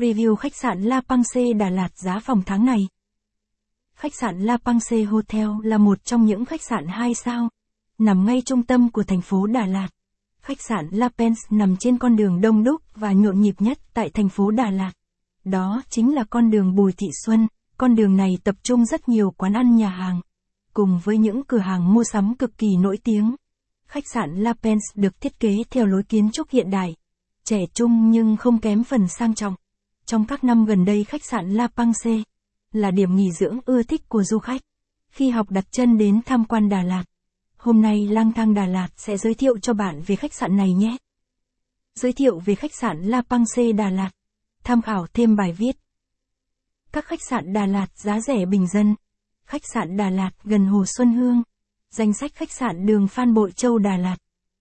Review khách sạn La Pangse Đà Lạt giá phòng tháng này. Khách sạn La Pangse Hotel là một trong những khách sạn 2 sao, nằm ngay trung tâm của thành phố Đà Lạt. Khách sạn La Pens nằm trên con đường đông đúc và nhộn nhịp nhất tại thành phố Đà Lạt. Đó chính là con đường Bùi Thị Xuân, con đường này tập trung rất nhiều quán ăn nhà hàng, cùng với những cửa hàng mua sắm cực kỳ nổi tiếng. Khách sạn La Pens được thiết kế theo lối kiến trúc hiện đại, trẻ trung nhưng không kém phần sang trọng. Trong các năm gần đây khách sạn La Pangse là điểm nghỉ dưỡng ưa thích của du khách. Khi học đặt chân đến tham quan Đà Lạt, hôm nay lang thang Đà Lạt sẽ giới thiệu cho bạn về khách sạn này nhé. Giới thiệu về khách sạn La Pangse Đà Lạt. Tham khảo thêm bài viết. Các khách sạn Đà Lạt giá rẻ bình dân. Khách sạn Đà Lạt gần Hồ Xuân Hương. Danh sách khách sạn đường Phan Bội Châu Đà Lạt.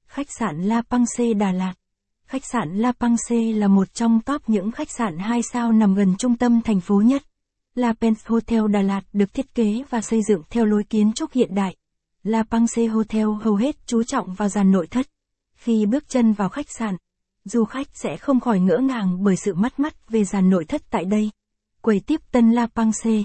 Khách sạn La Pangse Đà Lạt. Khách sạn La Pangse là một trong top những khách sạn 2 sao nằm gần trung tâm thành phố nhất. La Pence Hotel Đà Lạt được thiết kế và xây dựng theo lối kiến trúc hiện đại. La Pangse Hotel hầu hết chú trọng vào dàn nội thất. Khi bước chân vào khách sạn, du khách sẽ không khỏi ngỡ ngàng bởi sự mắt mắt về dàn nội thất tại đây. Quầy tiếp tân La Pangse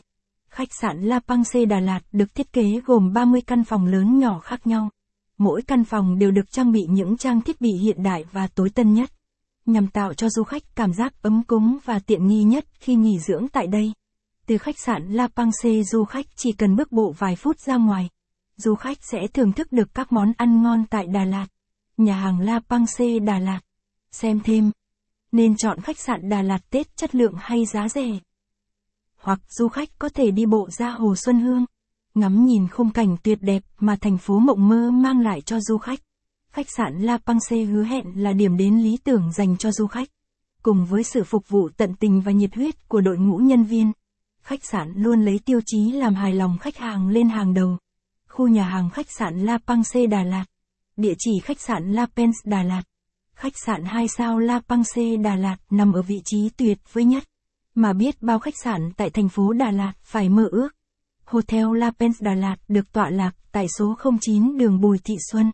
Khách sạn La Pangse Đà Lạt được thiết kế gồm 30 căn phòng lớn nhỏ khác nhau. Mỗi căn phòng đều được trang bị những trang thiết bị hiện đại và tối tân nhất, nhằm tạo cho du khách cảm giác ấm cúng và tiện nghi nhất khi nghỉ dưỡng tại đây. Từ khách sạn La Pangse du khách chỉ cần bước bộ vài phút ra ngoài. Du khách sẽ thưởng thức được các món ăn ngon tại Đà Lạt. Nhà hàng La Pangse Đà Lạt. Xem thêm. Nên chọn khách sạn Đà Lạt Tết chất lượng hay giá rẻ. Hoặc du khách có thể đi bộ ra Hồ Xuân Hương ngắm nhìn khung cảnh tuyệt đẹp mà thành phố mộng mơ mang lại cho du khách. Khách sạn La Pangse hứa hẹn là điểm đến lý tưởng dành cho du khách. Cùng với sự phục vụ tận tình và nhiệt huyết của đội ngũ nhân viên, khách sạn luôn lấy tiêu chí làm hài lòng khách hàng lên hàng đầu. Khu nhà hàng khách sạn La Pangse Đà Lạt. Địa chỉ khách sạn La Pens Đà Lạt. Khách sạn 2 sao La Pangse Đà Lạt nằm ở vị trí tuyệt vời nhất, mà biết bao khách sạn tại thành phố Đà Lạt phải mơ ước. Hotel La Pens Đà Lạt được tọa lạc tại số 09 đường Bùi Thị Xuân.